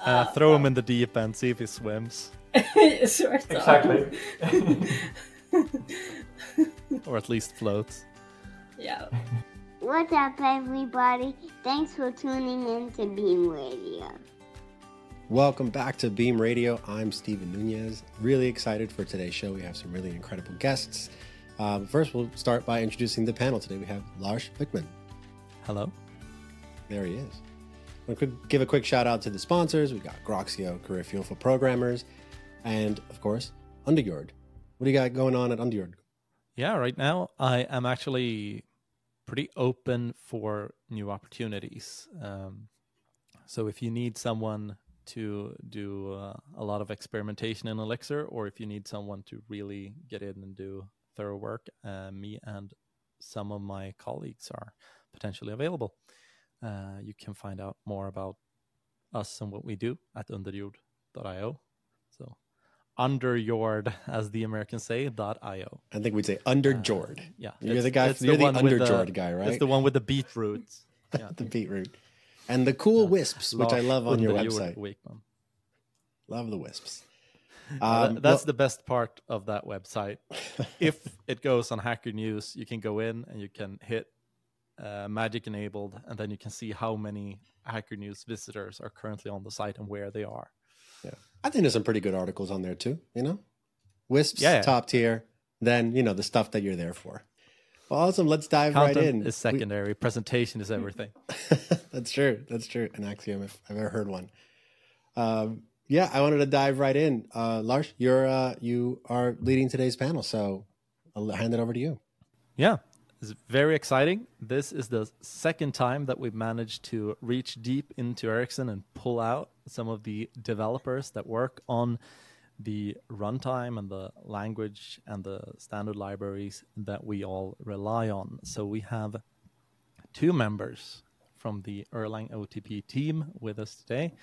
Uh, throw him in the deep end, see if he swims. sort of. Exactly. or at least floats. Yeah. What's up, everybody? Thanks for tuning in to Beam Radio. Welcome back to Beam Radio. I'm Steven Nunez. Really excited for today's show. We have some really incredible guests. Um, first, we'll start by introducing the panel. Today we have Lars Wikman. Hello. There he is. Going to give a quick shout out to the sponsors. We've got Groxio, Career Fuel for Programmers, and of course, Underjord. What do you got going on at Underjord? Yeah, right now I am actually pretty open for new opportunities. Um, so if you need someone to do uh, a lot of experimentation in Elixir, or if you need someone to really get in and do thorough work, uh, me and some of my colleagues are potentially available. Uh, you can find out more about us and what we do at underjord.io. So underjord, as the Americans say, .io. I think we'd say Underjord. Uh, yeah, you're the guy. You're the, with Underjord guy, right? It's the one with the beetroot. Yeah. the beetroot, and the cool wisps, which I love on your website. Love the wisps. Um, that's well- the best part of that website. if it goes on Hacker News, you can go in and you can hit uh, Magic enabled, and then you can see how many Hacker News visitors are currently on the site and where they are. Yeah, I think there's some pretty good articles on there too. You know, wisps Yeah, top tier. Then you know the stuff that you're there for. Well, awesome. Let's dive Content right in. is We- secondary. Presentation is everything. That's true. That's true. An axiom, if I've ever heard one. Um, yeah, I wanted to dive right in. Uh, Lars, you're uh, you are leading today's panel, so I'll hand it over to you. Yeah, it's very exciting. This is the second time that we've managed to reach deep into Ericsson and pull out some of the developers that work on the runtime and the language and the standard libraries that we all rely on. So we have two members from the Erlang OTP team with us today,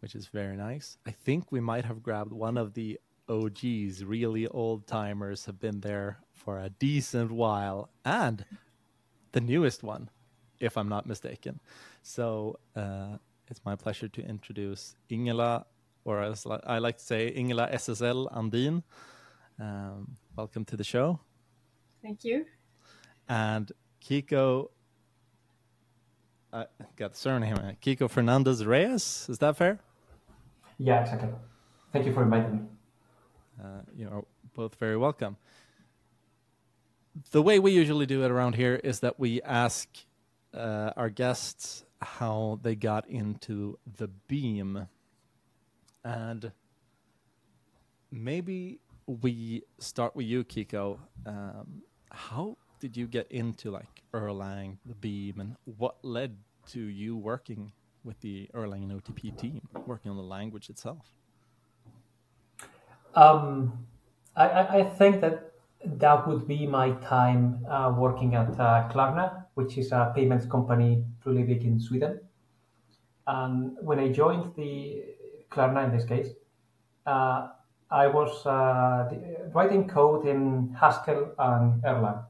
which is very nice. I think we might have grabbed one of the OGs, really old timers, have been there for a decent while, and the newest one, if I'm not mistaken. So uh, it's my pleasure to introduce Ingela, or as I like to say, Ingela SSL Andin. Um, welcome to the show. Thank you. And Kiko, I got the surname, uh, Kiko Fernandez Reyes. Is that fair? Yeah, exactly. Thank you for inviting me. Uh, you are both very welcome. The way we usually do it around here is that we ask uh, our guests how they got into the beam. And maybe we start with you, Kiko. Um, how did you get into like Erlang, the beam, and what led to you working with the Erlang and OTP team, working on the language itself? Um, I, I, I think that that would be my time uh, working at uh, Klarna, which is a payments company truly big in Sweden. And when I joined the Klarna in this case, uh, I was uh, writing code in Haskell and Erlang.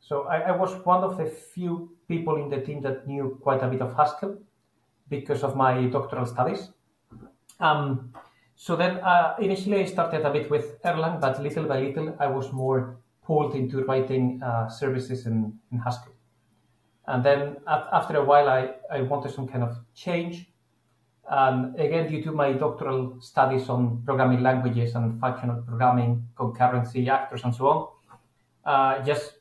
So I, I was one of the few people in the team that knew quite a bit of Haskell because of my doctoral studies. Um, so then uh, initially I started a bit with Erlang, but little by little I was more pulled into writing uh, services in, in Haskell. And then af- after a while I, I wanted some kind of change. And again, due to my doctoral studies on programming languages and functional programming, concurrency, actors, and so on, uh, just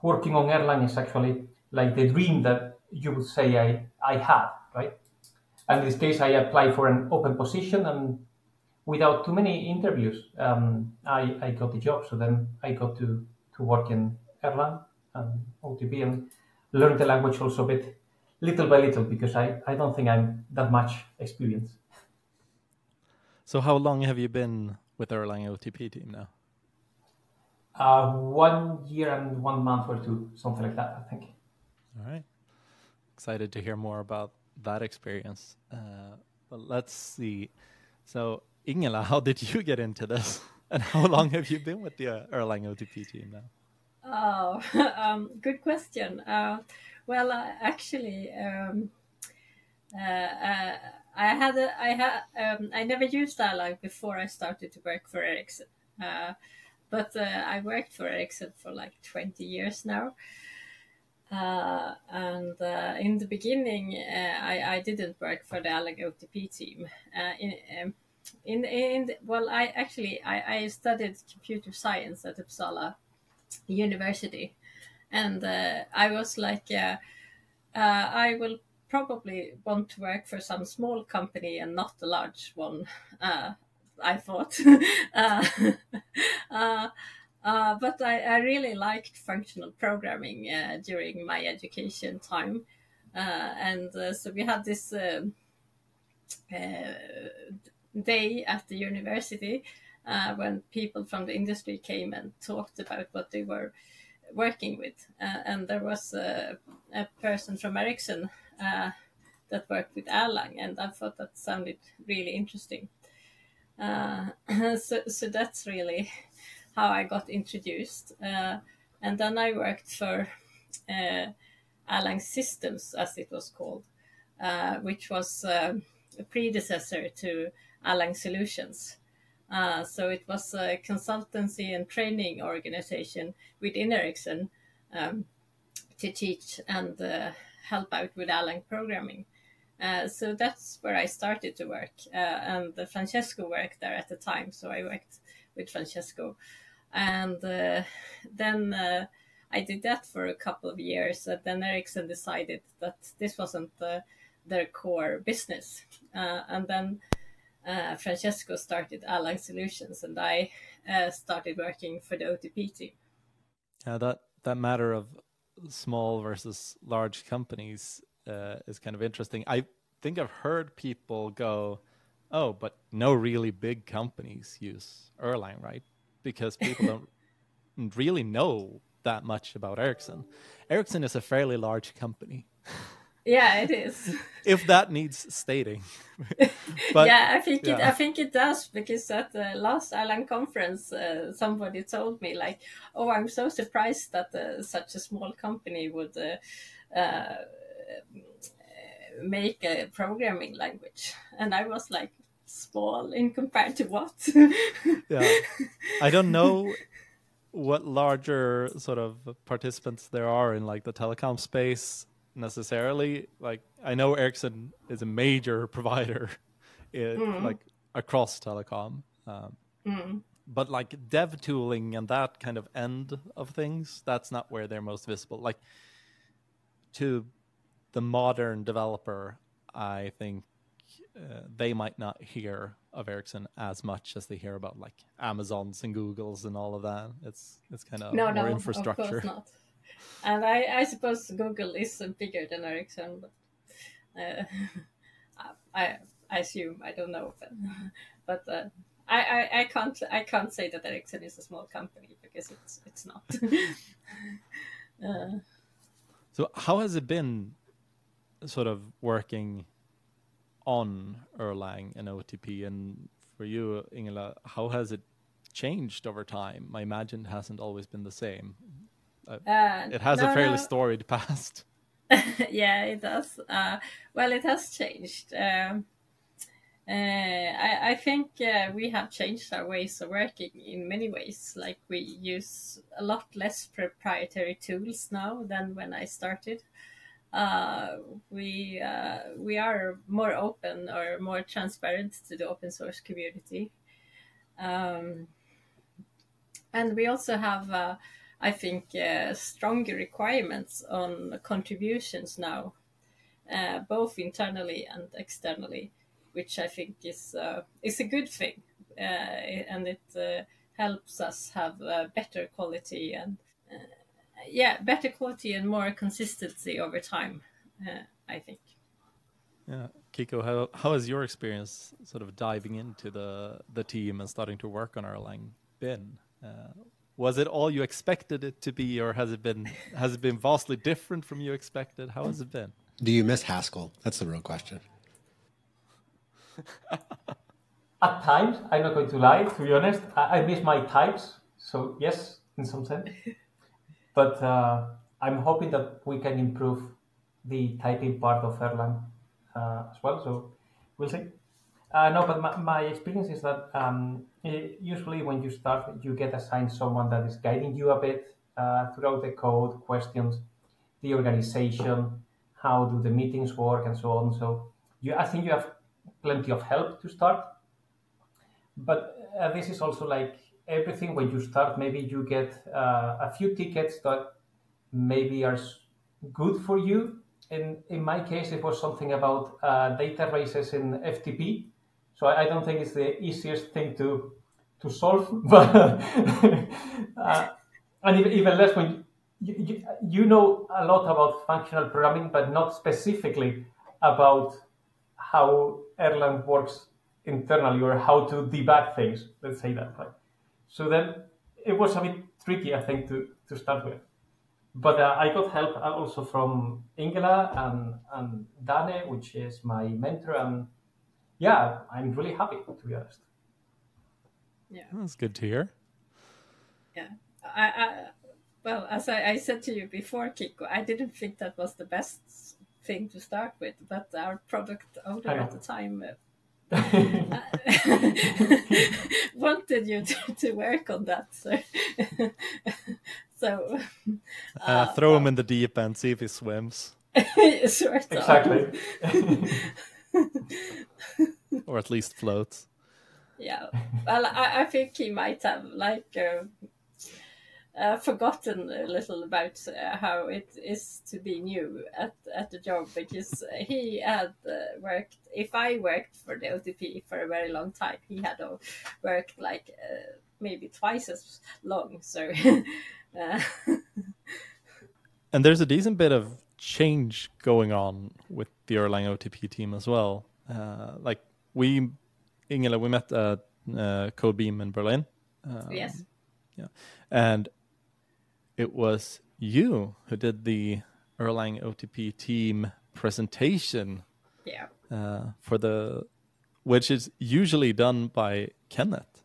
working on Erlang is actually like the dream that you would say I, I had, right? And in this case, I applied for an open position, and without too many interviews, um, I, I got the job. So then I got to, to work in Erlang and OTP and learn the language also a bit, little by little, because I, I don't think I'm that much experienced. So how long have you been with Erlang OTP team now? Uh, one year and one month or two, something like that, I think. All right. Excited to hear more about that experience. Uh, but let's see. So, Ingela, how did you get into this? And how long have you been with the uh, Erlang OTP team now? Oh, um, good question. Uh, well, uh, actually, um, uh, uh, I had a, I had um, I never used Erlang before I started to work for Ericsson, but I worked for Ericsson for like twenty years now. Uh, and uh, in the beginning, uh, I, I didn't work for the Erlang OTP team. In, um, in, in well, I actually I, I studied computer science at Uppsala University, and uh, I was like, uh, I will probably want to work for some small company and not a large one. I thought. Uh, but I, I, really liked functional programming uh, during my education time. Uh, and uh, so we had this um, uh, day at the university when people from the industry came and talked about what they were working with. and there was a, a, person from Ericsson that worked with Erlang, and I thought that sounded really interesting. so, so that's really how I got introduced. Uh, and then I worked for uh, Erlang Systems, as it was called, uh, which was uh, a predecessor to Erlang Solutions. Uh, so it was a consultancy and training organization within Ericsson um, to teach and uh, help out with Erlang programming. Uh, so that's where I started to work, uh, and Francesco worked there at the time. So I worked with Francesco and uh, then uh, I did that for a couple of years. And then Ericsson decided that this wasn't their core business, and then uh, Francesco started Erlang Solutions, and I started working for the OTP team. Yeah, that that matter of small versus large companies is kind of interesting. I think I've heard people go, "Oh, but no really big companies use Erlang, right?" because people don't really know that much about Ericsson. Ericsson is a fairly large company. Yeah, it is. if that needs stating. but, yeah, I think yeah. it. I think it does because at the last Island conference, uh, somebody told me like, "Oh, I'm so surprised that uh, such a small company would." Uh, uh make a programming language and i was like small in compared to what? yeah, I don't know what larger sort of participants there are in like the telecom space necessarily. Like I know Ericsson is a major provider, in, mm. like across telecom. Um, mm. But like dev tooling and that kind of end of things, that's not where they're most visible. Like to the modern developer, I think uh, they might not hear of Ericsson as much as they hear about like Amazons and Googles and all of that. It's it's kind of no, more no, infrastructure. Of course not. And I, I suppose Google is bigger than Ericsson, but uh, I I assume I don't know, but but uh, I, I, I can't I can't say that Ericsson is a small company because it's it's not. uh, so how has it been, sort of working on Erlang and OTP. And for you, Ingela, how has it changed over time? I imagine it hasn't always been the same. Uh, uh it has no, a fairly no. storied past. yeah, it does. Uh, well, it has changed. Um, uh, I, I, think uh, we have changed our ways of working in many ways. Like we use a lot less proprietary tools now than when I started uh, we uh, we are more open or more transparent to the open source community, um, and we also have, uh, I think, uh, stronger requirements on contributions now, uh, both internally and externally, which I think is uh, is a good thing, and it helps us have better quality and yeah, better quality and more consistency over time. Uh, I think. Yeah, Kiko, how how has your experience sort of diving into the the team and starting to work on Erlang been? Uh, was it all you expected it to be, or has it been has it been vastly different from you expected? How has it been? Do you miss Haskell? That's the real question. At times, I'm not going to lie. To be honest, I, I miss my types. So yes, in some sense. But uh, I'm hoping that we can improve the typing part of Erlang uh, as well. So we'll see. Uh, no, but my, my experience is that um, usually when you start, you get assigned someone that is guiding you a bit uh, throughout the code, questions, the organization, how do the meetings work, and so on. So you, I think you have plenty of help to start. But uh, this is also like everything when you start, maybe you get uh, a few tickets that maybe are good for you. In, in my case, it was something about uh, data races in FTP. So I, I don't think it's the easiest thing to to solve, but uh, and even, even less when you, you, you know a lot about functional programming, but not specifically about how Erlang works internally or how to debug things. Let's say that. Right? So then it was a bit tricky, I think, to, to start with. But uh, I got help also from Ingela and, and Dane, which is my mentor. And yeah, I'm really happy, to be honest. Yeah, that's good to hear. Yeah. I, I well, as I, I said to you before, Kiko, I didn't think that was the best thing to start with, but our product owner at the time uh, wanted you to, to work on that. So, so Uh, throw him in the deep end, see if he swims, sort exactly. or at least floats. Yeah. Well, I, I think he might have like uh, uh, forgotten a little about uh, how it is to be new at, at the job because he had uh, worked. If I worked for the OTP for a very long time, he had worked like uh, maybe twice as long. So. Uh, And there's a decent bit of change going on with the Erlang OTP team as well. Uh, like we, Ingela, we met at uh, Codebeam in Berlin. Um, yes. And it was you who did the Erlang OTP team presentation Yeah. uh, for the, which is usually done by Kenneth.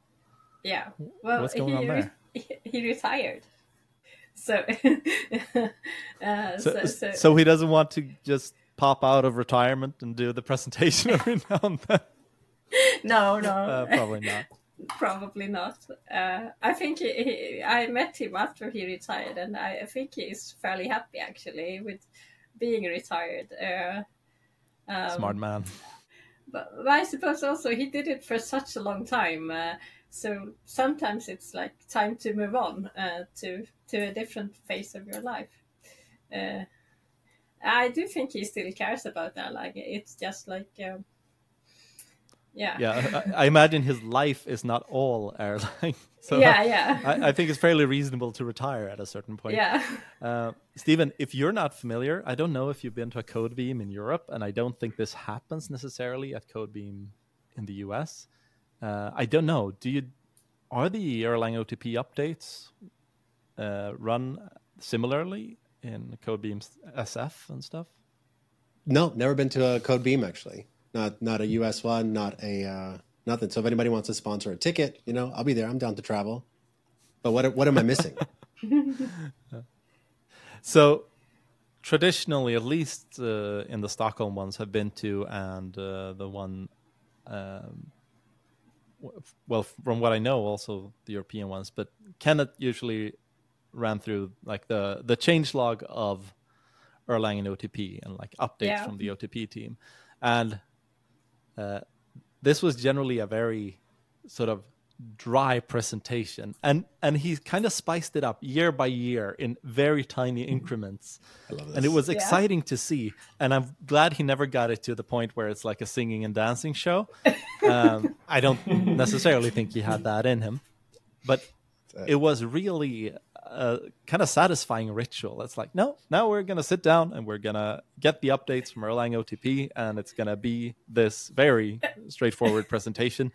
Yeah. Well, What's going he, on there? He, he retired. So, uh, So, so, so, he doesn't want to just pop out of retirement and do the presentation every now and then. no, no, Uh, probably not. probably not. Uh, I think he, he, I met him after he retired, and I, I think he is fairly happy actually with being retired. Uh, um, Smart man. but, but I suppose also he did it for such a long time. So sometimes it's like time to move on uh, to to a different phase of your life. Uh, I do think he still cares about that. Like it's just like, um, yeah, Yeah, I, I imagine his life is not all Erlang. So yeah, yeah, I, I think it's fairly reasonable to retire at a certain point. yeah. Uh, Stephen, if you're not familiar, I don't know if you've been to a Codebeam in Europe, and I don't think this happens necessarily at Codebeam in the US. Uh, I don't know. Do you are the Erlang OTP updates uh, run similarly in Codebeam SF and stuff? No, never been to a Code Beam actually. Not not a US one, not a uh, nothing. So if anybody wants to sponsor a ticket, you know, I'll be there. I'm down to travel. But what what am I missing? So traditionally, at least uh, in the Stockholm ones, have been to, and uh, the one, um, well, from what I know, also the European ones. But Kenneth usually ran through like the the change log of Erlang and OTP and like updates Yeah. from the OTP team, and uh, this was generally a very sort of dry presentation. And and he kind of spiced it up year by year in very tiny increments. I love this. and it was Yeah. exciting to see. And i'm glad he never got it to the point where it's like a singing and dancing show. Um, i don't necessarily think he had that in him. But it. was really a kind of satisfying ritual. It's like no now we're gonna sit down and we're gonna get the updates from erlang otp and it's gonna be this very straightforward presentation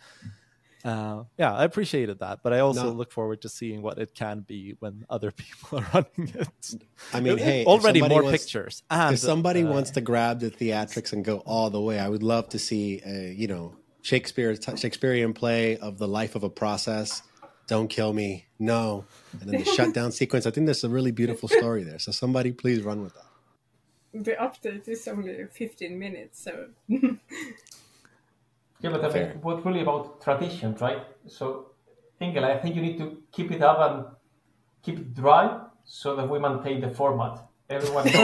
uh, yeah, I appreciated that, but I also No. look forward to seeing what it can be when other people are running it. I mean, hey, already more wants- pictures. And if somebody uh, wants to grab the theatrics and go all the way, I would love to see a you know Shakespeare Shakespearean play of the life of a process. Don't kill me, no, and then the shutdown sequence. I think there's a really beautiful story there. So somebody please run with that. The update is only 15 minutes, so Yeah, but I Fair. mean, what really about tradition, right? So, Ingela, I think you need to keep it up and keep it dry so that we maintain the format. Everyone knows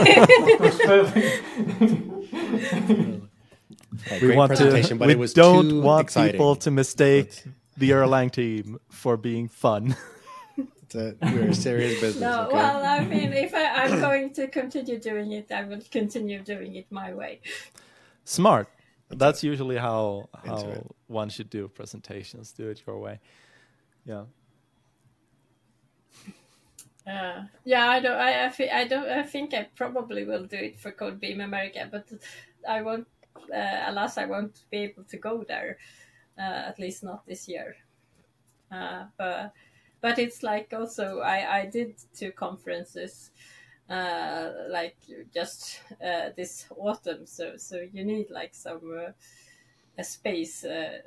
A we want to. presentation, but we don't want exciting. people to mistake the Erlang team for being fun. A- we're a serious business. No, okay? well, I mean, if I'm going to continue doing it, I will continue doing it my way. Smart. That's usually how how one should do presentations. Do it your way. Yeah. Uh, yeah, I don't. I, I, thi- I don't. I think I probably will do it for Code Beam America, but I won't. Uh, alas, I won't be able to go there. Uh, at least not this year. Uh, but but it's like also I I did two conferences. Uh, like just uh, this autumn, so so you need like some uh, a space uh,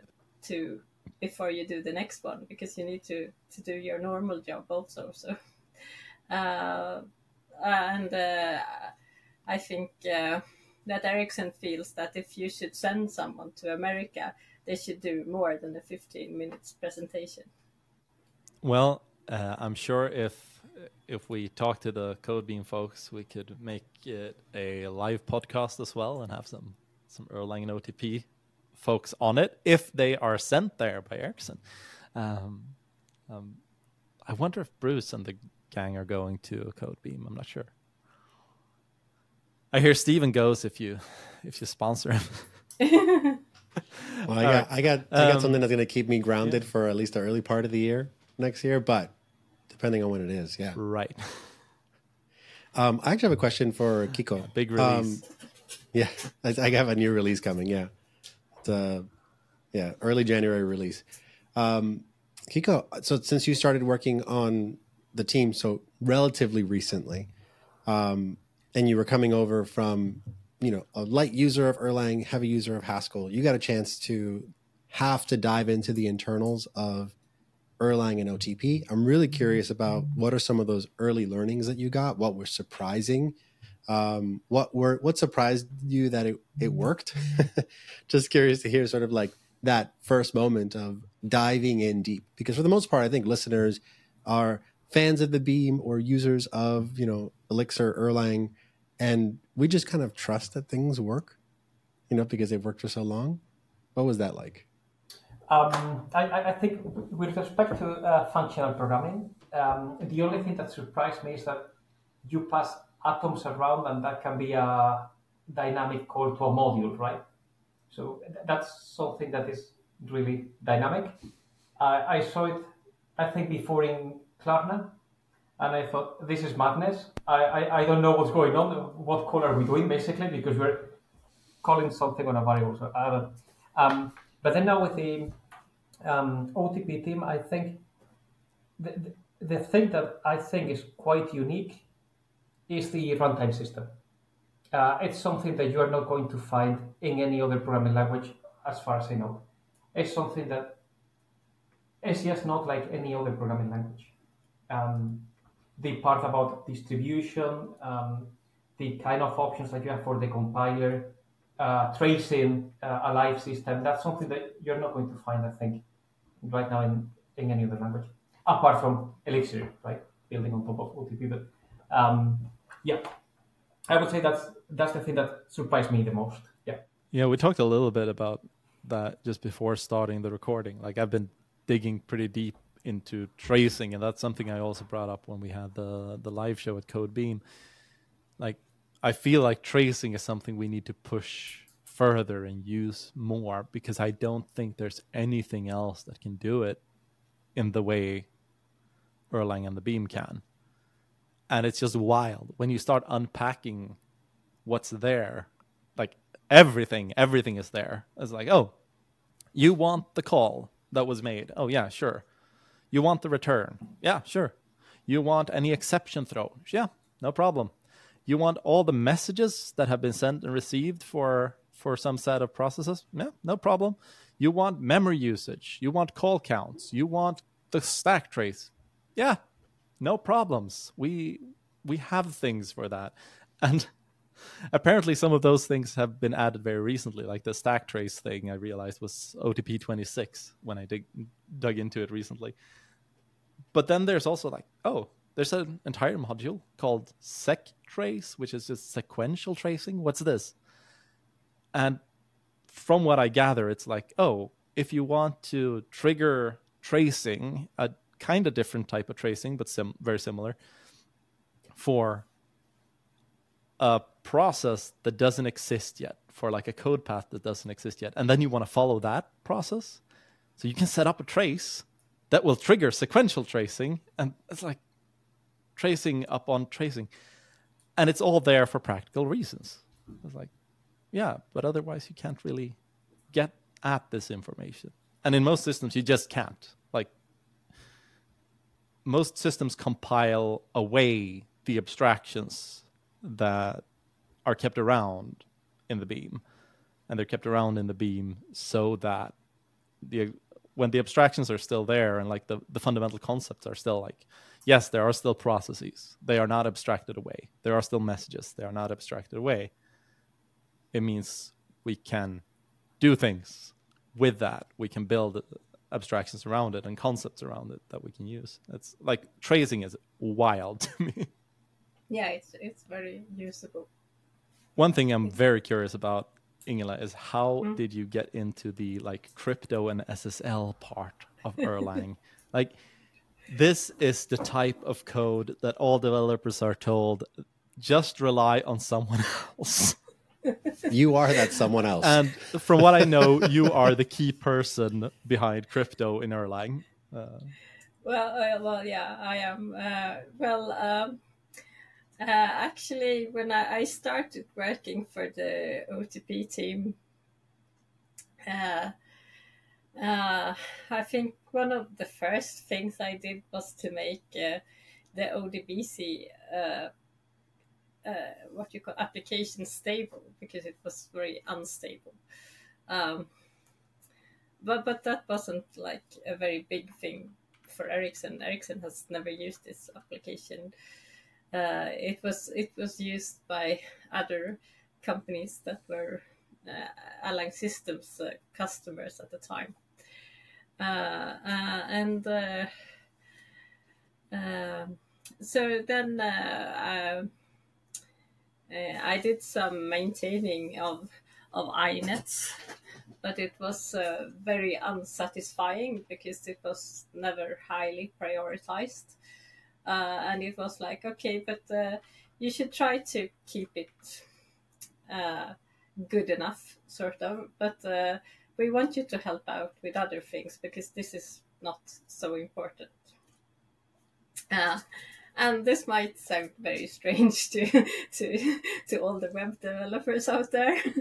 to before you do the next one because you need to to do your normal job also. So uh, and I think that Ericsson feels that if you should send someone to America, they should do more than a 15 minutes presentation. Well, uh, I'm sure if if we talk to the Codebeam folks, we could make it a live podcast as well and have some some Erlang and OTP folks on it if they are sent there by Ericsson. Um, um, I wonder if Bruce and the gang are going to Codebeam. I'm not sure. I hear Steven goes if you if you sponsor him. Well, I got, I got, I got Um, something that's going to keep me grounded for at least the early part of the year next year. But depending on when it is, yeah. right. Um, I actually have a question for Kiko. Big Um, release. yeah, I, I have a new release coming. Yeah, it's a yeah early January release. Um, Kiko, so since you started working on the team so relatively recently, um, and you were coming over from you know a light user of Erlang, heavy user of Haskell, you got a chance to have to dive into the internals of Erlang and OTP. I'm really curious about what are some of those early learnings that you got? What were surprising? Um, what were what surprised you that it, it worked? Just curious to hear sort of like that first moment of diving in deep. Because for the most part, I think listeners are fans of the Beam or users of you know Elixir, Erlang, and we just kind of trust that things work, you know, because they've worked for so long. What was that like? Um, I, I think with respect to uh, functional programming, um, the only thing that surprised me is that you pass atoms around and that can be a dynamic call to a module, right? So that's something that is really dynamic. I, I saw it, I think, before in Klarna, and I thought, this is madness. I, I, I don't know what's going on. What call are we doing, basically, because we're calling something on a variable. So I don't. Um, but then now with the um, OTP team, I think the, the, thing that I think is quite unique is the runtime system. Uh, it's something that you are not going to find in any other programming language, as far as I know. It's something that is just not like any other programming language. Um, the part about distribution, um, the kind of options that you have for the compiler, uh, tracing uh, a live system, that's something that you're not going to find, I think, right now in, in any other language, apart from Elixir, right? Building on top of OTP. But um, yeah, I would say that's that's the thing that surprised me the most. Yeah. Yeah, we talked a little bit about that just before starting the recording. Like I've been digging pretty deep into tracing, and that's something I also brought up when we had the the live show at Codebeam. Like I feel like tracing is something we need to push further and use more because I don't think there's anything else that can do it in the way Erlang and the Beam can. And it's just wild when you start unpacking what's there. Like everything, everything is there. It's like, oh, you want the call that was made. Oh, yeah, sure. You want the return. Yeah, sure. You want any exception throw. Yeah, no problem. You want all the messages that have been sent and received for for some set of processes. Yeah, no problem. You want memory usage. You want call counts. You want the stack trace. Yeah, no problems. We we have things for that. And apparently some of those things have been added very recently like the stack trace thing i realized was otp 26 when i dig, dug into it recently but then there's also like oh there's an entire module called sec trace which is just sequential tracing. What's this? And from what i gather it's like oh if you want to trigger tracing a kind of different type of tracing but sim- very similar for a process that doesn't exist yet for like a code path that doesn't exist yet and then you want to follow that process so you can set up a trace that will trigger sequential tracing and it's like tracing up on tracing. And it's all there for practical reasons. It's like yeah but otherwise you can't really get at this information. And in most systems you just can't. Like most systems compile away the abstractions that are kept around in the beam. And they're kept around in the beam so that the when the abstractions are still there and like the, the fundamental concepts are still like yes there are still processes. They are not abstracted away. There are still messages. They are not abstracted away. It means we can do things with that. We can build abstractions around it and concepts around it that we can use. It's like tracing is wild to me. Yeah it's it's very usable. One thing I'm very curious about, Ingela, is how mm. did you get into the like crypto and SSL part of Erlang? like this is the type of code that all developers are told just rely on someone else. you are that someone else. And from what I know, you are the key person behind crypto in Erlang. Uh, well, uh, well, yeah, I am. Uh, well, um, uh, actually, when I, I, started working for the OTP team, uh, uh, I think one of the first things I did was to make uh, the ODBC uh, uh, what you call application stable because it was very unstable. Um, but but that wasn't like a very big thing for Ericsson. Ericsson has never used this application uh, it was it was used by other companies that were uh, Erlang Systems uh, customers at the time, and uh, um, so then I did some maintaining of of inets, but it was very unsatisfying because it was never highly prioritized. Uh, and it was like okay but uh, you should try to keep it uh, good enough sort of. But uh, we want you to help out with other things because this is not so important uh, and this might sound very strange to to to all the web developers out there.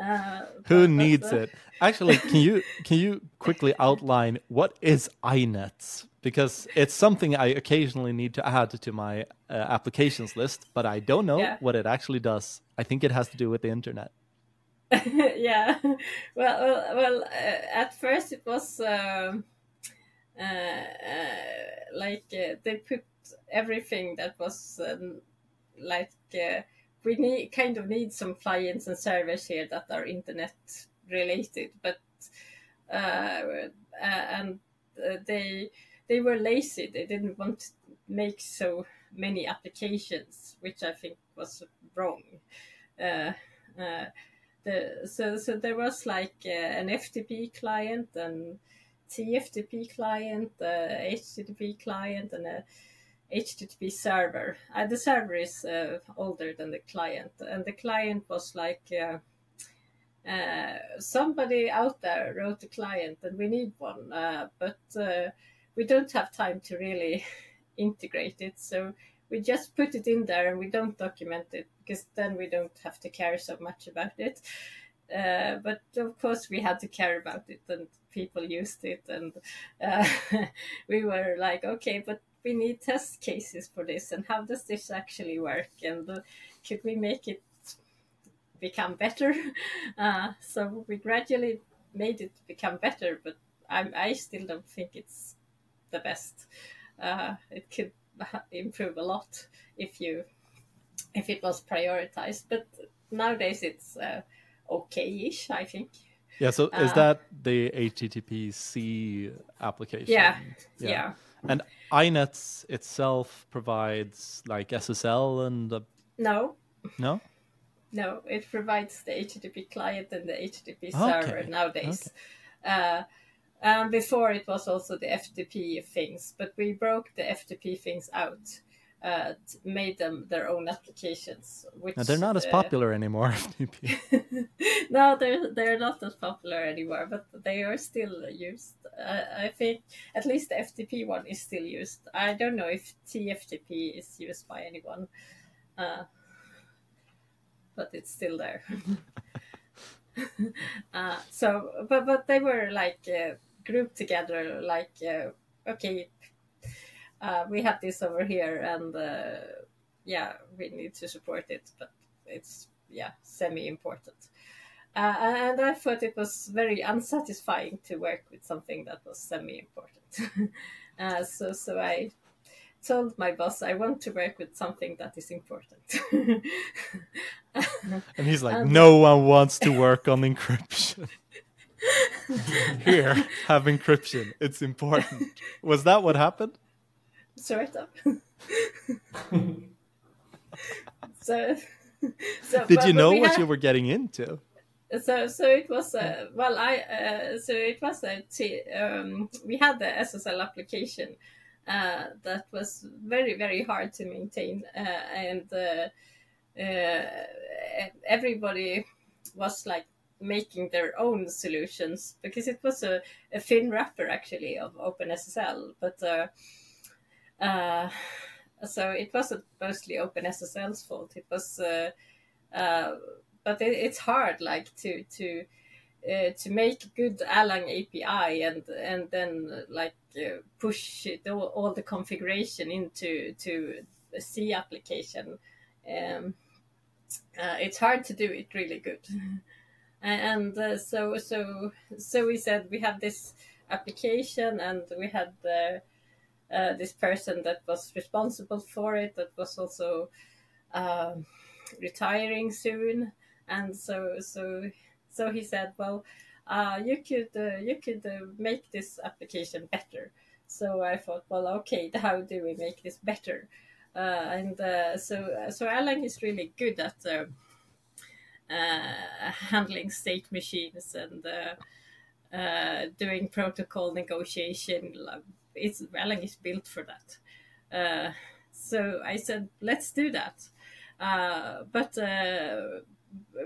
Uh, Who but, needs uh, it? Actually, can you can you quickly outline what is inets? Because it's something I occasionally need to add to my uh, applications list, but I don't know yeah. what it actually does. I think it has to do with the internet. yeah, well, well, well uh, at first it was. Um, uh, uh, like they put everything that was um, like uh, we need kind of need some clients and servers here that are internet related, but uh, uh and uh, they they were lazy. They didn't want to make so many applications, which I think was wrong. Uh, the, so so there was like an FTP client and TFTP client, HTTP client, and a HTTP server. Uh, the server is uh, older than the client, and the client was like uh, uh somebody out there wrote a client, and we need one, uh, but uh, we don't have time to really integrate it. So we just put it in there, and we don't document it because then we don't have to care so much about it. but of course, we had to care about it, and people used it, and we were like, okay, but we need test cases for this and how does this actually work and uh, could we make it become better uh, so we gradually made it become better but I, I still don't think it's the best uh, it could improve a lot if you if it was prioritized. But nowadays it's uh, okay-ish, I think. Yeah. So is Uh, that the HTTP-C application? Yeah, yeah. And inets itself provides like SSL and No, no. no, it provides the HTTP client and the HTTP Okay, server nowadays. Uh, and before it was also the FTP things, but we broke the FTP things out, uh, made them their own applications. Which Now, they're not as uh, popular anymore. FTP. no, they're they're not as popular anymore, but they are still used. Uh, I think at least the FTP one is still used. I don't know if TFTP is used by anyone, uh, but it's still there. uh, so, but but they were like uh, grouped together, like uh, okay, uh, we have this over here, and uh, yeah, we need to support it, but it's yeah semi-important. Uh, and I thought it was very unsatisfying to work with something that was semi-important. uh, so, so I told my boss I want to work with something that is important. and he's like, And- no one wants to work on encryption. Here, have encryption. It's important. Was that what happened? sort of. so, so Did but- you know what had- you were getting into? so so it was a well i uh, so it was a t- um, we had the ssl application uh, that was very very hard to maintain uh, and uh, uh, everybody was like making their own solutions because it was a, a thin wrapper actually of OpenSSL, but uh, uh, so it wasn't mostly OpenSSL's fault. It was, uh, uh, but it, it's hard like to to uh, to make good Erlang API and and then like uh, push it, all, all the configuration into to a C application. Um, it's hard to do it really good. and uh, so so so we said we have this application and we had uh, uh, this person that was responsible for it that was also um, retiring soon. And so so so he said well uh, you could uh, you could uh, make this application better. So i thought well okay how do we make this better? Uh, and uh, so so Erlang is really good at uh, uh, handling state machines and uh, uh, doing protocol negotiation. It's Erlang is built for that. Uh, so I said, let's do that. Uh, but uh,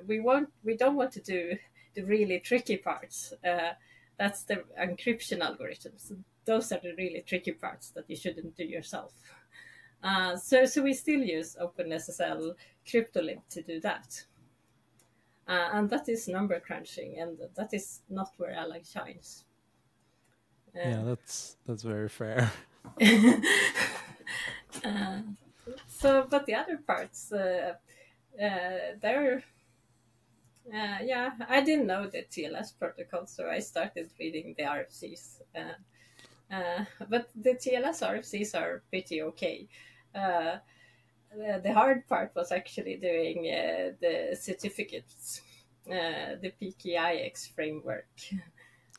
we won't. We don't want to do the really tricky parts. Uh, that's the encryption algorithms. Those are the really tricky parts that you shouldn't do yourself. Uh, so, so we still use OpenSSL CryptoLib to do that. Uh, and that is number crunching, and that is not where Erlang shines. Uh, Yeah, that's that's very fair. uh, so, but the other parts, uh, uh, they're, uh, yeah, I didn't know the TLS protocol, so I started reading the RFCs. Uh, uh, but the TLS RFCs are pretty okay. The, the hard part was actually doing uh, the certificates, uh, the PKIX framework.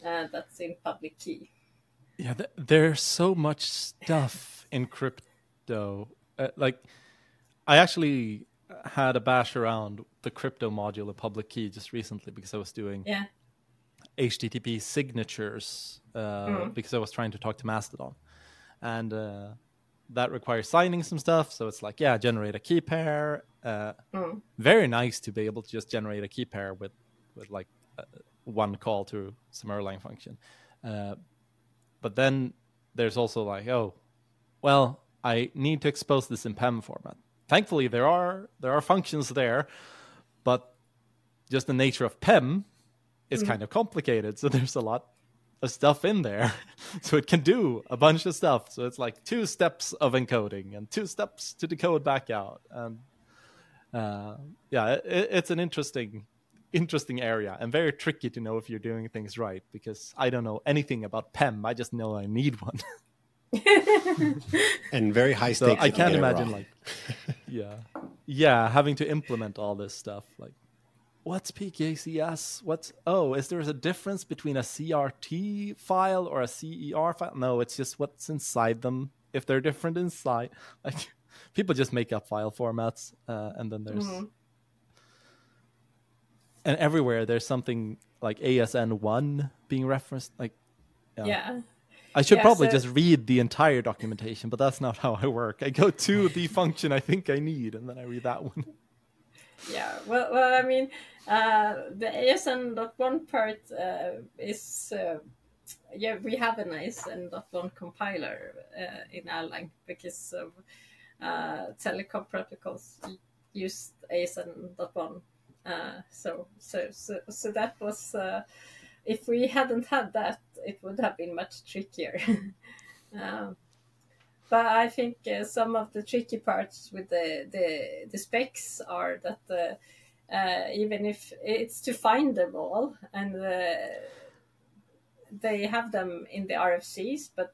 Uh, that's in public key. Yeah, th- there's so much stuff in crypto. Uh, like, I actually had a bash around the crypto module of public key just recently because I was doing Yeah. HTTP signatures uh, because I was trying to talk to Mastodon, and uh, that requires signing some stuff. So it's like, yeah, generate a key pair. Uh, Mm. Very nice to be able to just generate a key pair with with like uh, one call to some Erlang function. Uh, but then there's also like, oh, well, I need to expose this in PEM format. Thankfully, there are there are functions there, but just the nature of PEM is kind of complicated. So there's a lot of stuff in there, so it can do a bunch of stuff. So it's like two steps of encoding and two steps to decode back out, and uh, yeah, it, it's an interesting interesting area and very tricky to know if you're doing things right because I don't know anything about PEM. I just know I need one. and very high stakes. So. I can't imagine like, yeah, yeah, having to implement all this stuff. Like, what's PKCS? What's oh, is there a difference between a CRT file or a CER file? No, it's just what's inside them. If they're different inside, like people just make up file formats, uh, and then there's Mhm. and everywhere there's something like ASN one being referenced. Like, yeah. yeah. I should Yeah, probably so- just read the entire documentation, but that's not how I work. I go to the function I think I need, and then I read that one. Yeah, well, well, I mean, uh, the ASN.1 part uh, is, uh, yeah, we have a an ASN.1 compiler in Erlang because of telecom protocols used ASN.1. Uh, so, so, so, so that was, uh, if we hadn't had that, it would have been much trickier. um, but I think uh, some of the tricky parts with the the, the specs are that uh, even if it's to find them all and uh, they have them in the RFCs, but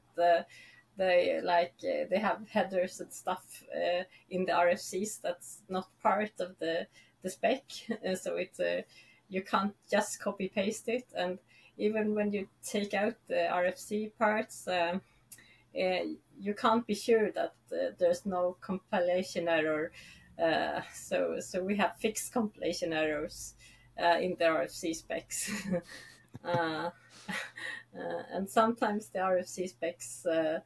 they like uh, they have headers and stuff uh, in the RFCs that's not part of the the spec, so it's uh, you can't just copy paste it, and even when you take out the RFC parts. You can't be sure that there's no compilation error. Uh, so so we have fixed compilation errors uh, in the RFC specs. uh, uh, and sometimes the RFC specs uh,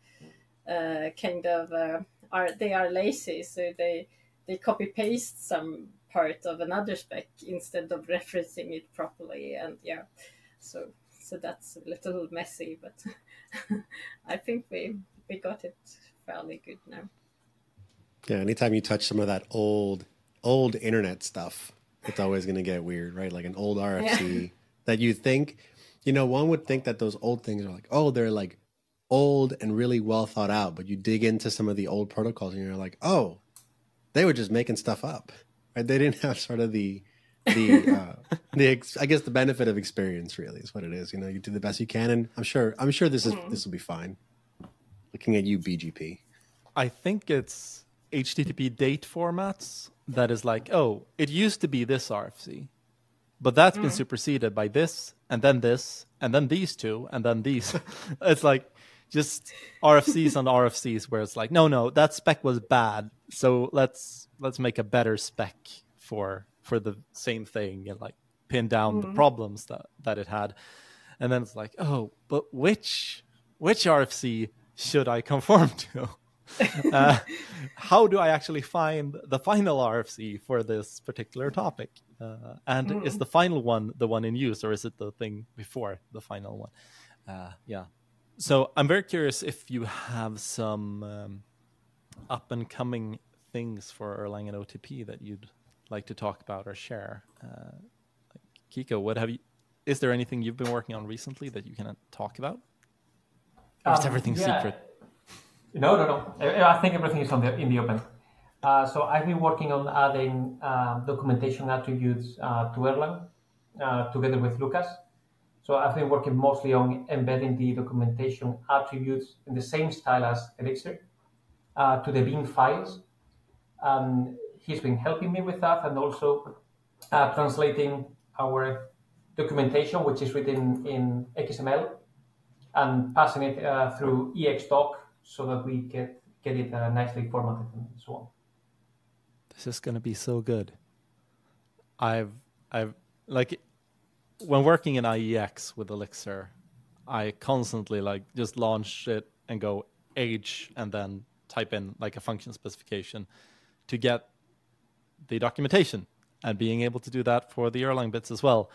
kind of are they are lazy, so they they copy paste some part of another spec instead of referencing it properly, and yeah, so so that's a little messy, but I think we we got it fairly good now. Yeah, anytime you touch some of that old, old internet stuff, it's always going to get weird, right? Like an old RFC that you think, you know, one would think that those old things are like, oh, they're like old and really well thought out. But you dig into some of the old protocols and you're like, oh, they were just making stuff up. Right? They didn't have sort of the, the, uh, the, ex- I guess the benefit of experience really is what it is. You know, you do the best you can. And I'm sure, I'm sure this is, this will be fine. Looking at you, BGP. I think it's HTTP date formats that is like, oh, it used to be this RFC, but that's been mm. superseded by this, and then this, and then these two, and then these. it's like just RFCs on RFCs where it's like, no, no, that spec was bad, so let's let's make a better spec for for the same thing and like pin down the mm. problems that that it had, and then it's like, oh, but which which RFC should I conform to? uh, how do I actually find the final RFC for this particular topic? Uh, and is the final one the one in use, or is it the thing before the final one? Uh, yeah. So I'm very curious if you have some um, up and coming things for Erlang and OTP that you'd like to talk about or share. Uh, Kiko, what have you? Is there anything you've been working on recently that you can talk about? Or is Um, everything yeah. secret? No, no, no. I think everything is on the in the open. Uh, so I've been working on adding uh, documentation attributes uh, to Erlang uh, together with Lucas. So I've been working mostly on embedding the documentation attributes in the same style as Elixir uh, to the BEAM files. Um, he's been helping me with that and also uh, translating our documentation, which is written in XML, and passing it through ExDoc so that we get get it uh, nicely formatted and so on. This is gonna be so good. I've I've like when working in IEX with Elixir, I constantly like just launch it and go age and then type in like a function specification to get the documentation and being able to do that for the Erlang bits as well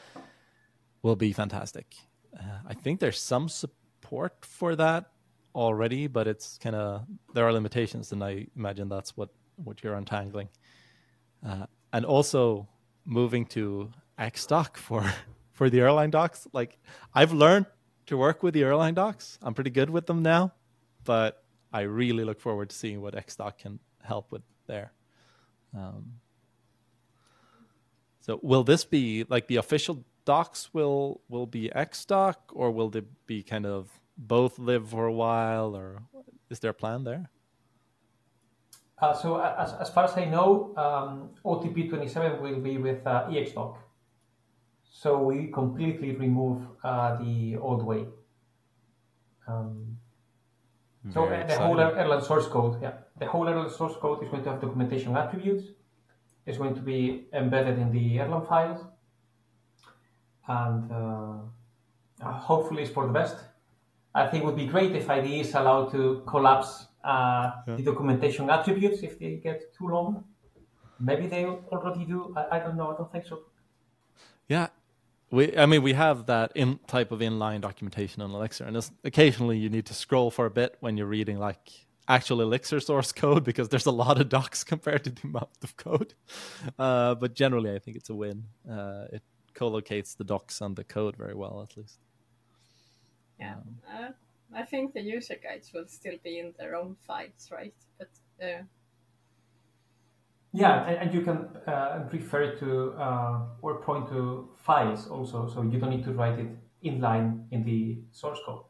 will be fantastic. Uh, I think there's some support for that already, but it's kind of there are limitations, and I imagine that's what what you're untangling. Uh, and also moving to ExDoc for for the Erlang docs. Like I've learned to work with the Erlang docs. I'm pretty good with them now, but I really look forward to seeing what ExDoc can help with there. Um, so will this be like the official docs will will be ExDoc or will they be kind of both live for a while or is there a plan there? Uh, so as, as far as I know, um, OTP 27 will be with uh, ExDoc. So we completely remove uh, the old way. Um, so uh, the whole. Erlang source code, yeah, the whole Erlang source code is going to have documentation attributes. It's going to be embedded in the Erlang files, and uh, hopefully it's for the best. I think it would be great if IDE is allowed to collapse uh, Yeah. the documentation attributes if they get too long. Maybe they already do. I, I don't know. I don't think so. Yeah, we. I mean, we have that in type of inline documentation on Elixir, and occasionally you need to scroll for a bit when you're reading like actual Elixir source code because there's a lot of docs compared to the amount of code. Uh, but generally, I think it's a win. Uh, it collocates the docs and the code very well, at least. Yeah, uh, I think the user guides will still be in their own files, right? But uh, Yeah, and, and you can uh, refer to uh, or point to files also, so you don't need to write it inline in the source code.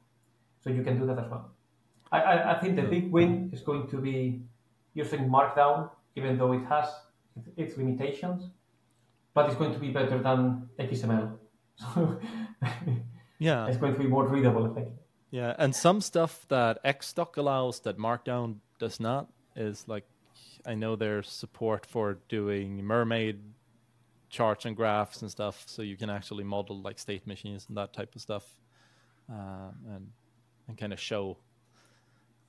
So you can do that as well. I, I, I think the big win is going to be using Markdown, even though it has its limitations, but it's going to be better than XML. So Yeah, it's going to be more readable, I think. Yeah, and some stuff that ExDoc allows that Markdown does not is like I know there's support for doing mermaid charts and graphs and stuff, so you can actually model like state machines and that type of stuff, um, and and kind of show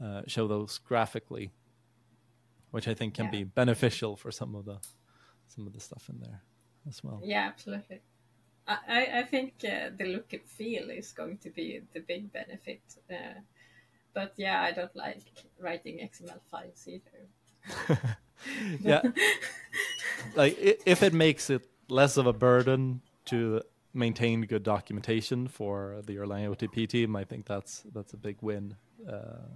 uh, show those graphically, which I think can Yeah. be beneficial for some of the some of the stuff in there as well. yeah, absolutely. I, I- think uh, the look and feel is going to be the big benefit. Uh, but yeah, I don't like writing XML files either. yeah like if it makes it less of a burden to maintain good documentation for the Erlang OTP team, I think that's that's a big win. Uh,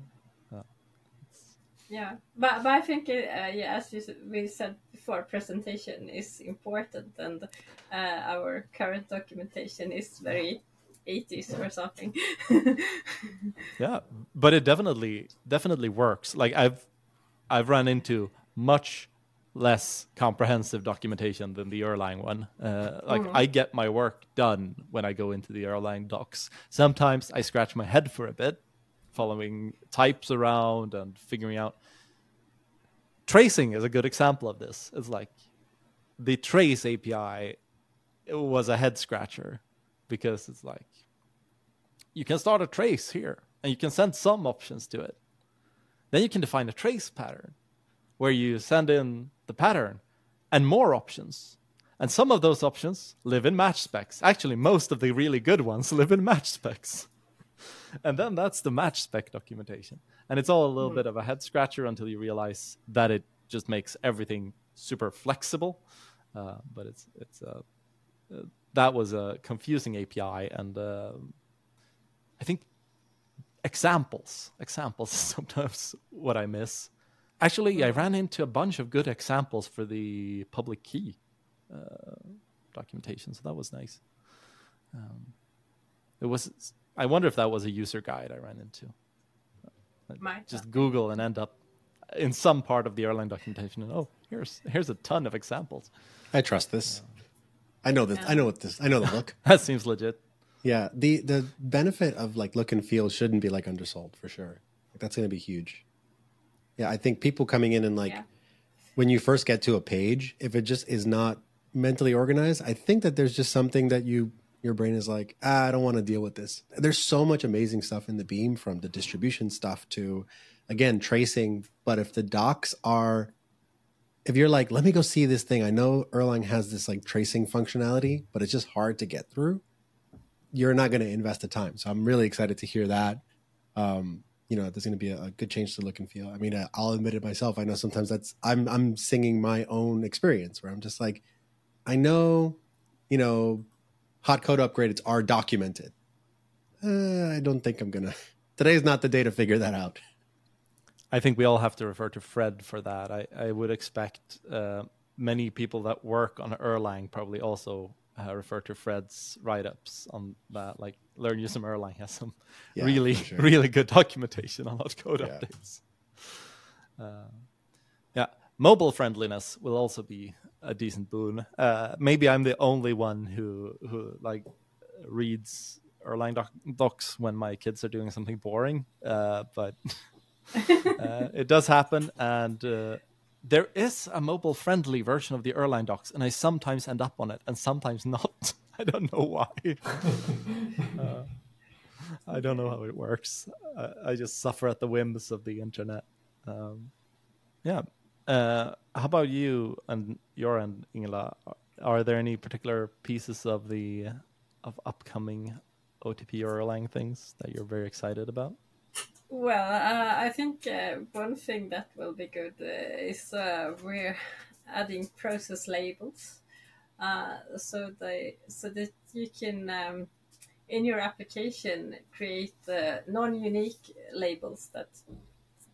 Yeah, but, but I think, uh, yeah, as you, we said before, presentation is important, and uh, our current documentation is very 80s or something. yeah, but it definitely definitely works. Like I've I've run into much less comprehensive documentation than the Erlang one. Uh, like I get my work done when I go into the Erlang docs. Sometimes I scratch my head for a bit, following types around and figuring out. Tracing is a good example of this. It's like the trace API was a head scratcher because it's like you can start a trace here and you can send some options to it. Then you can define a trace pattern where you send in the pattern and more options. And some of those options live in match specs. Actually, most of the really good ones live in match specs. And then that's the match spec documentation. And it's all a little bit of a head scratcher until you realize that it just makes everything super flexible. Uh, but it's it's uh, uh, that was a confusing API, and uh, I think examples examples is sometimes what I miss. Actually, I ran into a bunch of good examples for the public key uh, documentation, so that was nice. Um, it was. I wonder if that was a user guide I ran into. Might Just Google and end up in some part of the Erlang documentation, and oh, here's here's a ton of examples. I trust this. I know this. I know what this. I know the look. That seems legit. Yeah, the the benefit of like look and feel shouldn't be like undersold for sure. Like, that's going to be huge. Yeah, I think people coming in and like Yeah. when you first get to a page, if it just is not mentally organized, I think that there's just something that you your brain is like, ah, I don't want to deal with this. There's so much amazing stuff in the beam from the distribution stuff to again tracing, but if the docs are if you're like, let me go see this thing. I know Erlang has this like tracing functionality, but it's just hard to get through. You're not going to invest the time. So I'm really excited to hear that. Um, you know, there's going to be a, a good change to look and feel. I mean, I'll admit it myself. I know sometimes that's I'm I'm singing my own experience where I'm just like, I know, you know, hot code upgrades are documented. Uh, I don't think I'm gonna. Today is not the day to figure that out. I think we all have to refer to Fred for that. I, I would expect uh, many people that work on Erlang probably also uh, refer to Fred's write-ups on that. Like, learn you some Erlang has some Yeah, really, sure. really good documentation on hot code Yeah. updates. Uh, yeah, mobile friendliness will also be a decent boon. Uh, maybe I'm the only one who who like reads Erlang doc- docs when my kids are doing something boring, uh, but uh, it does happen, and uh, there is a mobile-friendly version of the Erlang docs, and I sometimes end up on it, and sometimes not. I don't know why. Uh, I don't know how it works. I, I just suffer at the whims of the internet. Um, yeah. Uh, how about you and your end, Ingela? Are there any particular pieces of the of upcoming OTP or Erlang things that you're very excited about? Well, uh, I think uh, one thing that will be good uh, is uh, we're adding process labels, so they so that you can um, in your application create non-unique labels that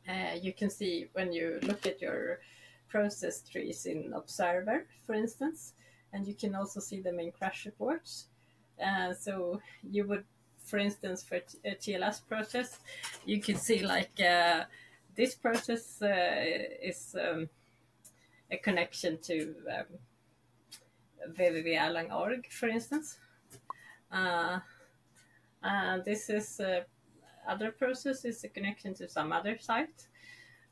uh, you can see when you look at your process trees in Observer, for instance, and you can also see them in crash reports. Uh, so you would, for instance, for a TLS process, you could see like uh, this process uh, is um, a connection to um, www.erlang.org, for instance. Uh, and this is uh, other process is a connection to some other site,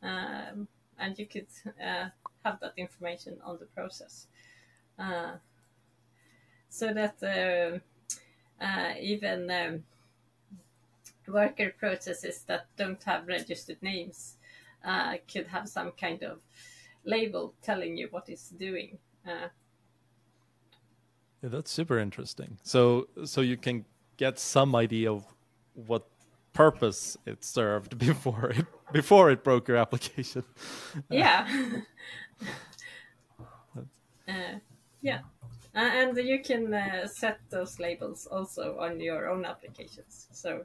um, and you could uh, have that information on the process, uh, so that uh, uh, even um, worker processes that don't have registered names uh, could have some kind of label telling you what it's doing. Uh, Yeah, that's super interesting. So so you can get some idea of what purpose it served before it before it broke your application. yeah. uh, yeah. Uh, and you can uh, set those labels also on your own applications. So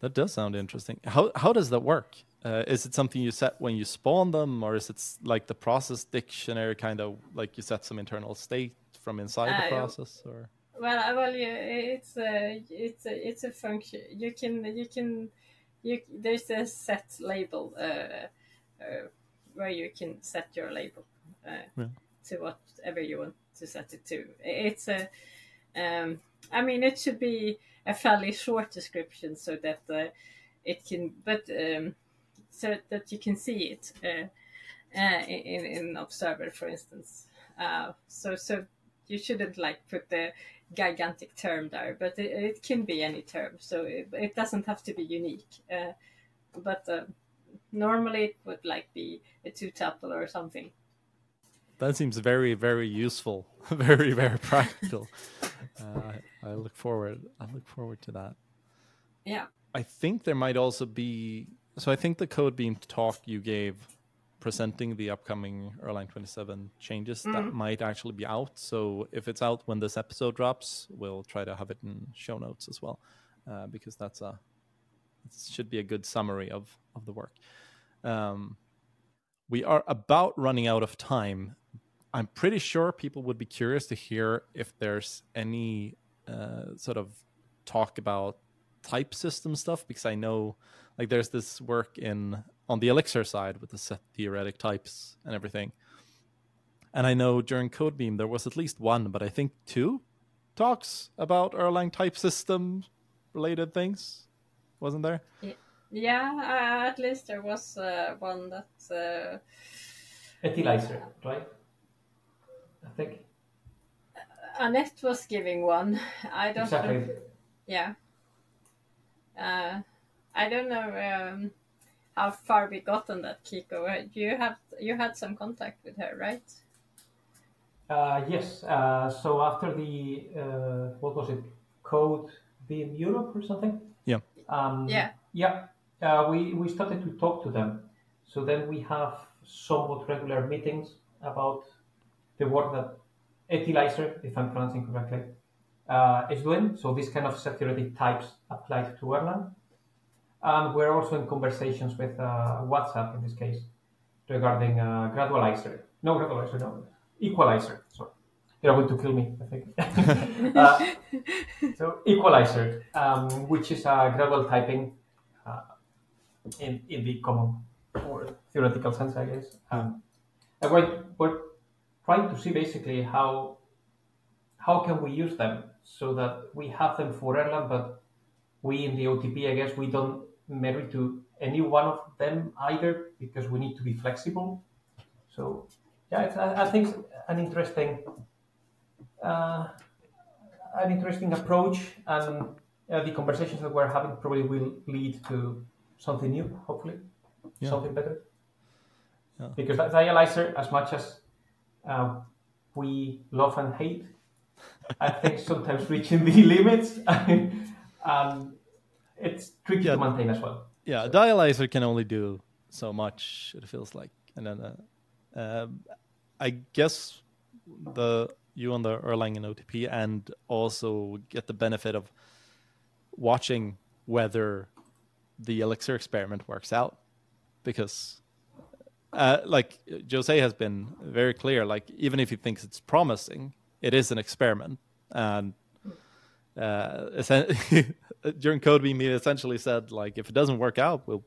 That does sound interesting. How how does that work? Uh, is it something you set when you spawn them, or is it like the process dictionary kind of like you set some internal state from inside the Uh, process, or Well, uh, well, yeah, it's a it's a it's a function. You can you can you there's a set label uh, uh, where you can set your label uh, Yeah. to whatever you want to set it to. It's a um, I mean, it should be a fairly short description so that uh, it can, but um, so that you can see it uh, uh, in in Observer, for instance. Uh, so so you shouldn't like put the gigantic term there, but it, it can be any term, so it, it doesn't have to be unique. Uh, but uh, normally it would like be a two tuple or something. that seems very very useful, very very practical. uh, I I look forward. I look forward to that. Yeah. I think there might also be. So I think the code beam talk you gave, presenting the upcoming Erlang 27 changes, that might actually be out. So if it's out when this episode drops, we'll try to have it in show notes as well, uh, because that's a it should be a good summary of of the work. Um, we are about running out of time. I'm pretty sure people would be curious to hear if there's any uh, sort of talk about type system stuff because I know like there's this work in on the Elixir side with the set theoretic types and everything. And I know during Codebeam there was at least one, but I think two talks about Erlang type system related things. Wasn't there? Yeah, uh, at least there was uh, one that. Uh, etylizer, right? I think. Annette was giving one. I don't know. Yeah. Uh, I don't know um, how far we got on that, Kiko. Uh, You have you had some contact with her, right? Uh, yes. Uh, so after the uh, what was it? Code Beam Europe or something? Yeah. Um, Yeah. Yeah. Uh, we we started to talk to them. So then we have somewhat regular meetings about the work that etylizer, if I'm pronouncing correctly, uh, is doing. So this kind of security types applied to Erlang. And we're also in conversations with uh, WhatsApp in this case regarding uh, gradualizer. No, gradualizer, no. eqWAlizer, sorry. You're going to kill me, I think. uh, so eqWAlizer, um, which is a gradual typing uh, in, in the common or theoretical sense, I guess. Um, and we're, we're trying to see basically how how can we use them so that we have them for Erlang, but we in the OTP, I guess, we don't marry to any one of them either because we need to be flexible. So yeah, it's, I, I think it's an interesting uh, an interesting approach, and uh, the conversations that we're having probably will lead to something new, hopefully, Yeah. something better. Yeah. Because that dialyzer, as much as uh, we love and hate, I think sometimes reaching the limits, um, it's tricky Yeah. to maintain as well. yeah, a dialyzer can only do so much. It feels like, and then uh, um, I guess the you on the Erlang and OTP, and also get the benefit of watching whether the Elixir experiment works out, because. Uh, like Jose has been very clear, like even if he thinks it's promising, it is an experiment, and uh, during CodeBeam, he essentially said, like, if it doesn't work out, we'll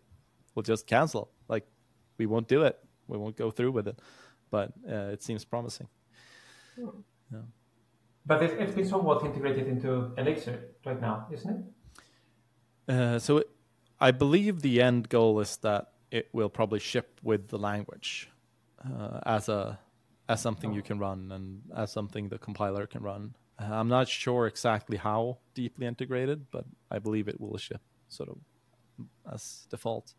we'll just cancel. Like, we won't do it. We won't go through with it. But uh, it seems promising. yeah But it's, it's been somewhat integrated into Elixir right now, isn't it? Uh, so it, I believe the end goal is that it will probably ship with the language uh, as a as something you can run and as something the compiler can run. Uh, I'm not sure exactly how deeply integrated, but I believe it will ship sort of as default.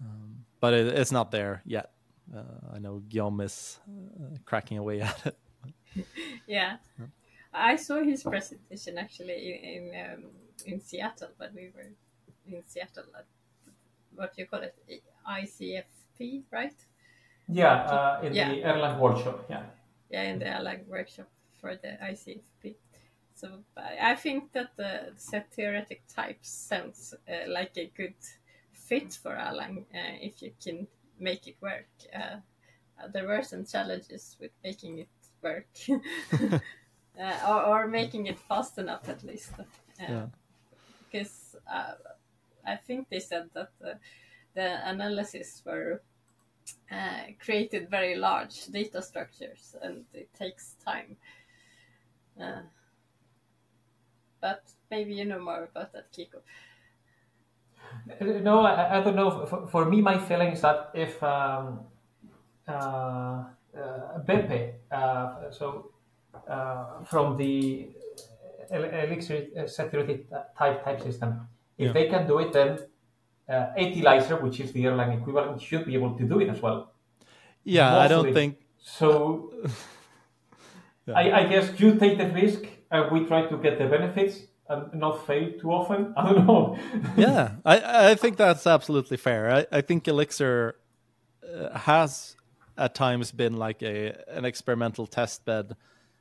Um, but it, it's not there yet. Uh, I know Guillaume is uh, cracking away at it. Yeah. I saw his presentation actually in in, um, in Seattle but we were in Seattle at what do you call it ICFP, right? Yeah, uh, in Yeah. the Erlang workshop. Yeah. Yeah, in the Erlang workshop for the ICFP. So I I think that the set theoretic types sounds uh, like a good fit for Erlang uh, if you can make it work. Uh, there were some challenges with making it work, uh, or, or making it fast enough at least. Uh, Yeah. Because uh, I think they said that the, the analysis were uh, created very large data structures and it takes time. Uh, but maybe you know more about that, Kiko. Uh, No, I, I don't know. For, for me, my feeling is that if um, uh, uh, Beppe, uh, so uh, from the Elixir uh, security type type system, if Yeah. they can do it, then uh, etylizer, which is the Erlang equivalent, should be able to do it as well. Yeah, I don't think So Yeah. I, I guess you take the risk, and we try to get the benefits and not fail too often. I don't know. yeah, I, I think that's absolutely fair. I, I think Elixir uh, has at times been like a an experimental test bed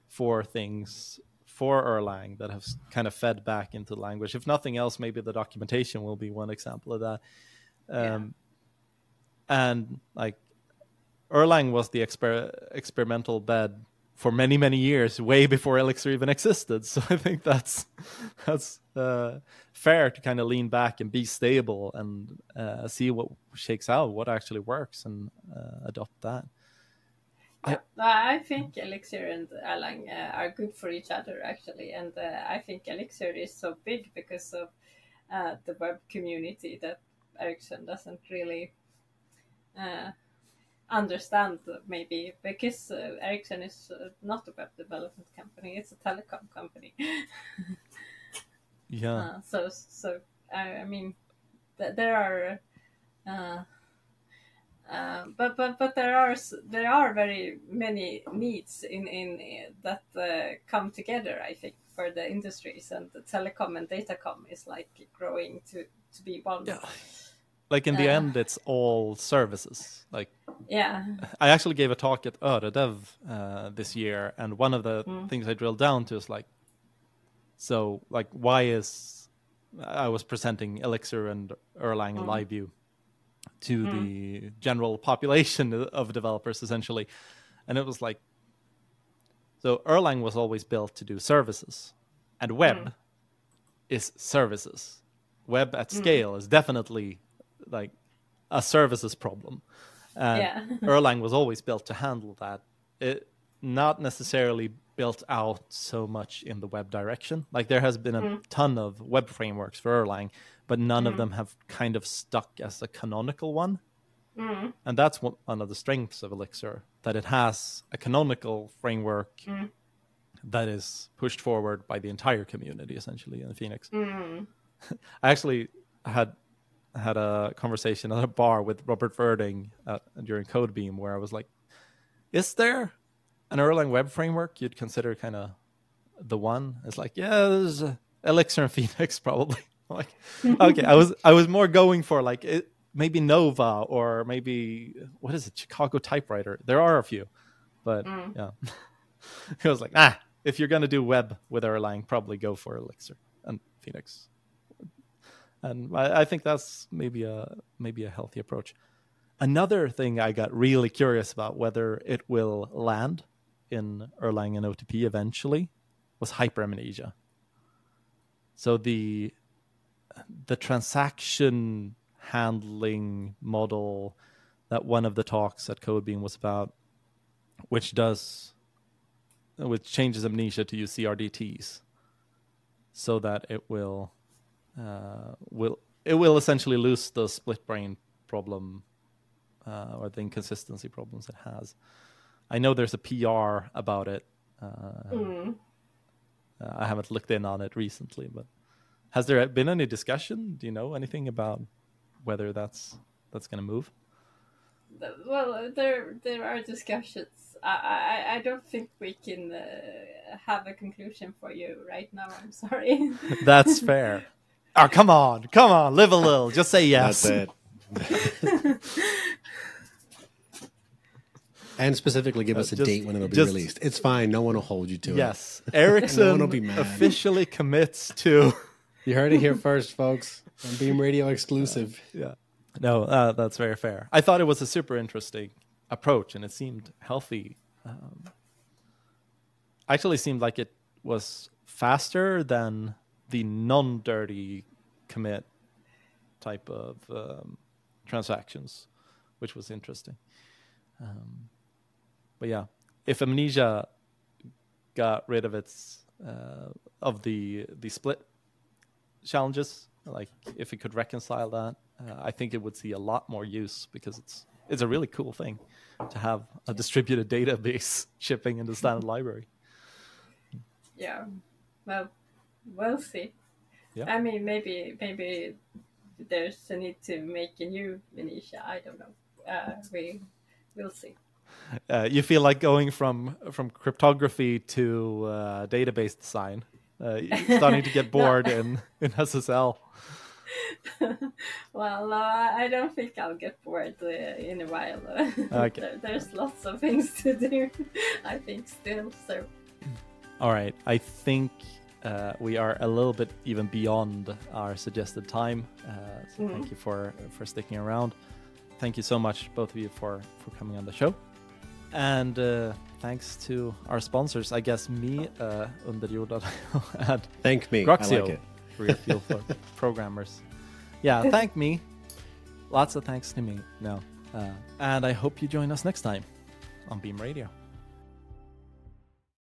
for things for Erlang that have kind of fed back into the language. If nothing else, maybe the documentation will be one example of that. Um, And like Erlang was the exper- experimental bed for many many years, way before Elixir even existed. So I think that's that's uh, fair to kind of lean back and be stable and uh, see what shakes out, what actually works, and uh, adopt that. Yeah, I think Elixir and Erlang uh, are good for each other actually, and uh, I think Elixir is so big because of uh, the web community that Ericsson doesn't really uh, understand maybe because uh, Ericsson is uh, not a web development company; it's a telecom company. Yeah, Uh, so so I, I mean th- there are uh, uh, but but but there are there are very many needs in in uh, that uh, come together I think for the industries and the telecom and datacom is like growing to to be one Yeah. Like in the Uh. end, it's all services. Like yeah I actually gave a talk at Öredev uh, this year, and one of the Mm. things I drilled down to is like, so like why is I was presenting Elixir and Erlang and Mm. LiveView to the general population of developers essentially, and it was like So Erlang was always built to do services, and web is services. Web at scale is definitely like a services problem. And Yeah. Erlang was always built to handle that. It not necessarily built out so much in the web direction. Like there has been a mm-hmm. ton of web frameworks for Erlang, but none of mm-hmm. them have kind of stuck as a canonical one. Mm-hmm. And that's one of the strengths of Elixir that it has a canonical framework that is pushed forward by the entire community essentially in Phoenix. I actually had had a conversation at a bar with Robert Virding uh, during Codebeam where I was like, "Is there an Erlang web framework you'd consider kind of the one?" It's like, "Yeah, there's Elixir and Phoenix probably." Like, okay, I was I was more going for like it, maybe Nova or maybe what is it, Chicago Typewriter. There are a few, but yeah, I was like, ah, if you're gonna do web with Erlang, probably go for Elixir and Phoenix and I, I think that's maybe a maybe a healthy approach. Another thing I got really curious about whether it will land in Erlang and OTP eventually was hyperamnesia. So the the transaction handling model that one of the talks at Codebeam was about, which does which changes Mnesia to use CRDTs so that it will uh, will it will essentially lose the split brain problem uh, or the inconsistency problems it has. I know there's a PR about it. Uh, uh, I haven't looked in on it recently, but has there been any discussion? Do you know anything about whether that's that's going to move? Well, there there are discussions. I I, I don't think we can uh, have a conclusion for you right now. I'm sorry. That's fair. Oh, come on, come on, live a little. Just say yes. That's it. and specifically give us a just- date when it'll be just- released. It's fine. No one will hold you to it. Yes, Ericsson will be mad. officially commits to. You heard it here first, folks. On Beam Radio exclusive. Yeah. No, uh, that's very fair. I thought it was a super interesting approach, and it seemed healthy. Um, actually, seemed like it was faster than the non-dirty commit type of um, transactions, which was interesting. Um, but yeah, if Mnesia got rid of its uh, of the the split challenges, like if it could reconcile that, uh, I think it would see a lot more use because it's it's a really cool thing to have a distributed database shipping in the standard library. yeah. Well, we'll see. Yeah. I mean, maybe maybe there's a need to make a new Venetia. I don't know. Uh, we will see. Uh, you feel like going from from cryptography to uh, database design, uh, starting to get bored in in SSL. Well, uh, I don't think I'll get bored uh, in a while. Okay. there, there's lots of things to do. I think still. So All right, I think uh, we are a little bit even beyond our suggested time. Uh, so thank you for for sticking around. Thank you so much, both of you, for for coming on the show. And uh, thanks to our sponsors, I guess me, uh, Underjord, and Thank me. I Groxio, like it. Real Fuel for programmers. Yeah, thank me. Lots of thanks to me. No, uh, and I hope you join us next time on Beam Radio.